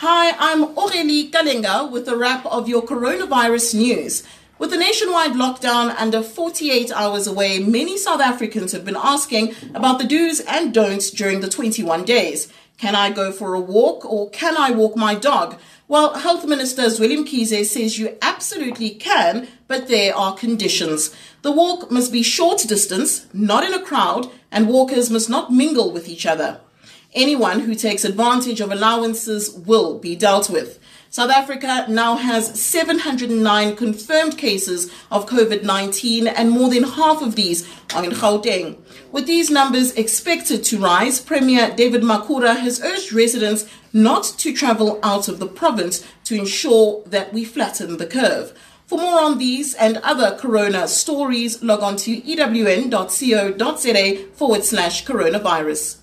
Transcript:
Hi, I'm Aurélie Kalenga with a wrap of your coronavirus news. With the nationwide lockdown under 48 hours away, many South Africans have been asking about the do's and don'ts during the 21 days. Can I go for a walk or can I walk my dog? Well, Health Minister Zweli Mkhize says you absolutely can, but there are conditions. The walk must be short distance, not in a crowd, and walkers must not mingle with each other. Anyone who takes advantage of allowances will be dealt with. South Africa now has 709 confirmed cases of COVID 19, and more than half of these are in Gauteng. With these numbers expected to rise, Premier David Makhura has urged residents not to travel out of the province to ensure that we flatten the curve. For more on these and other corona stories, log on to ewn.co.za forward slash coronavirus.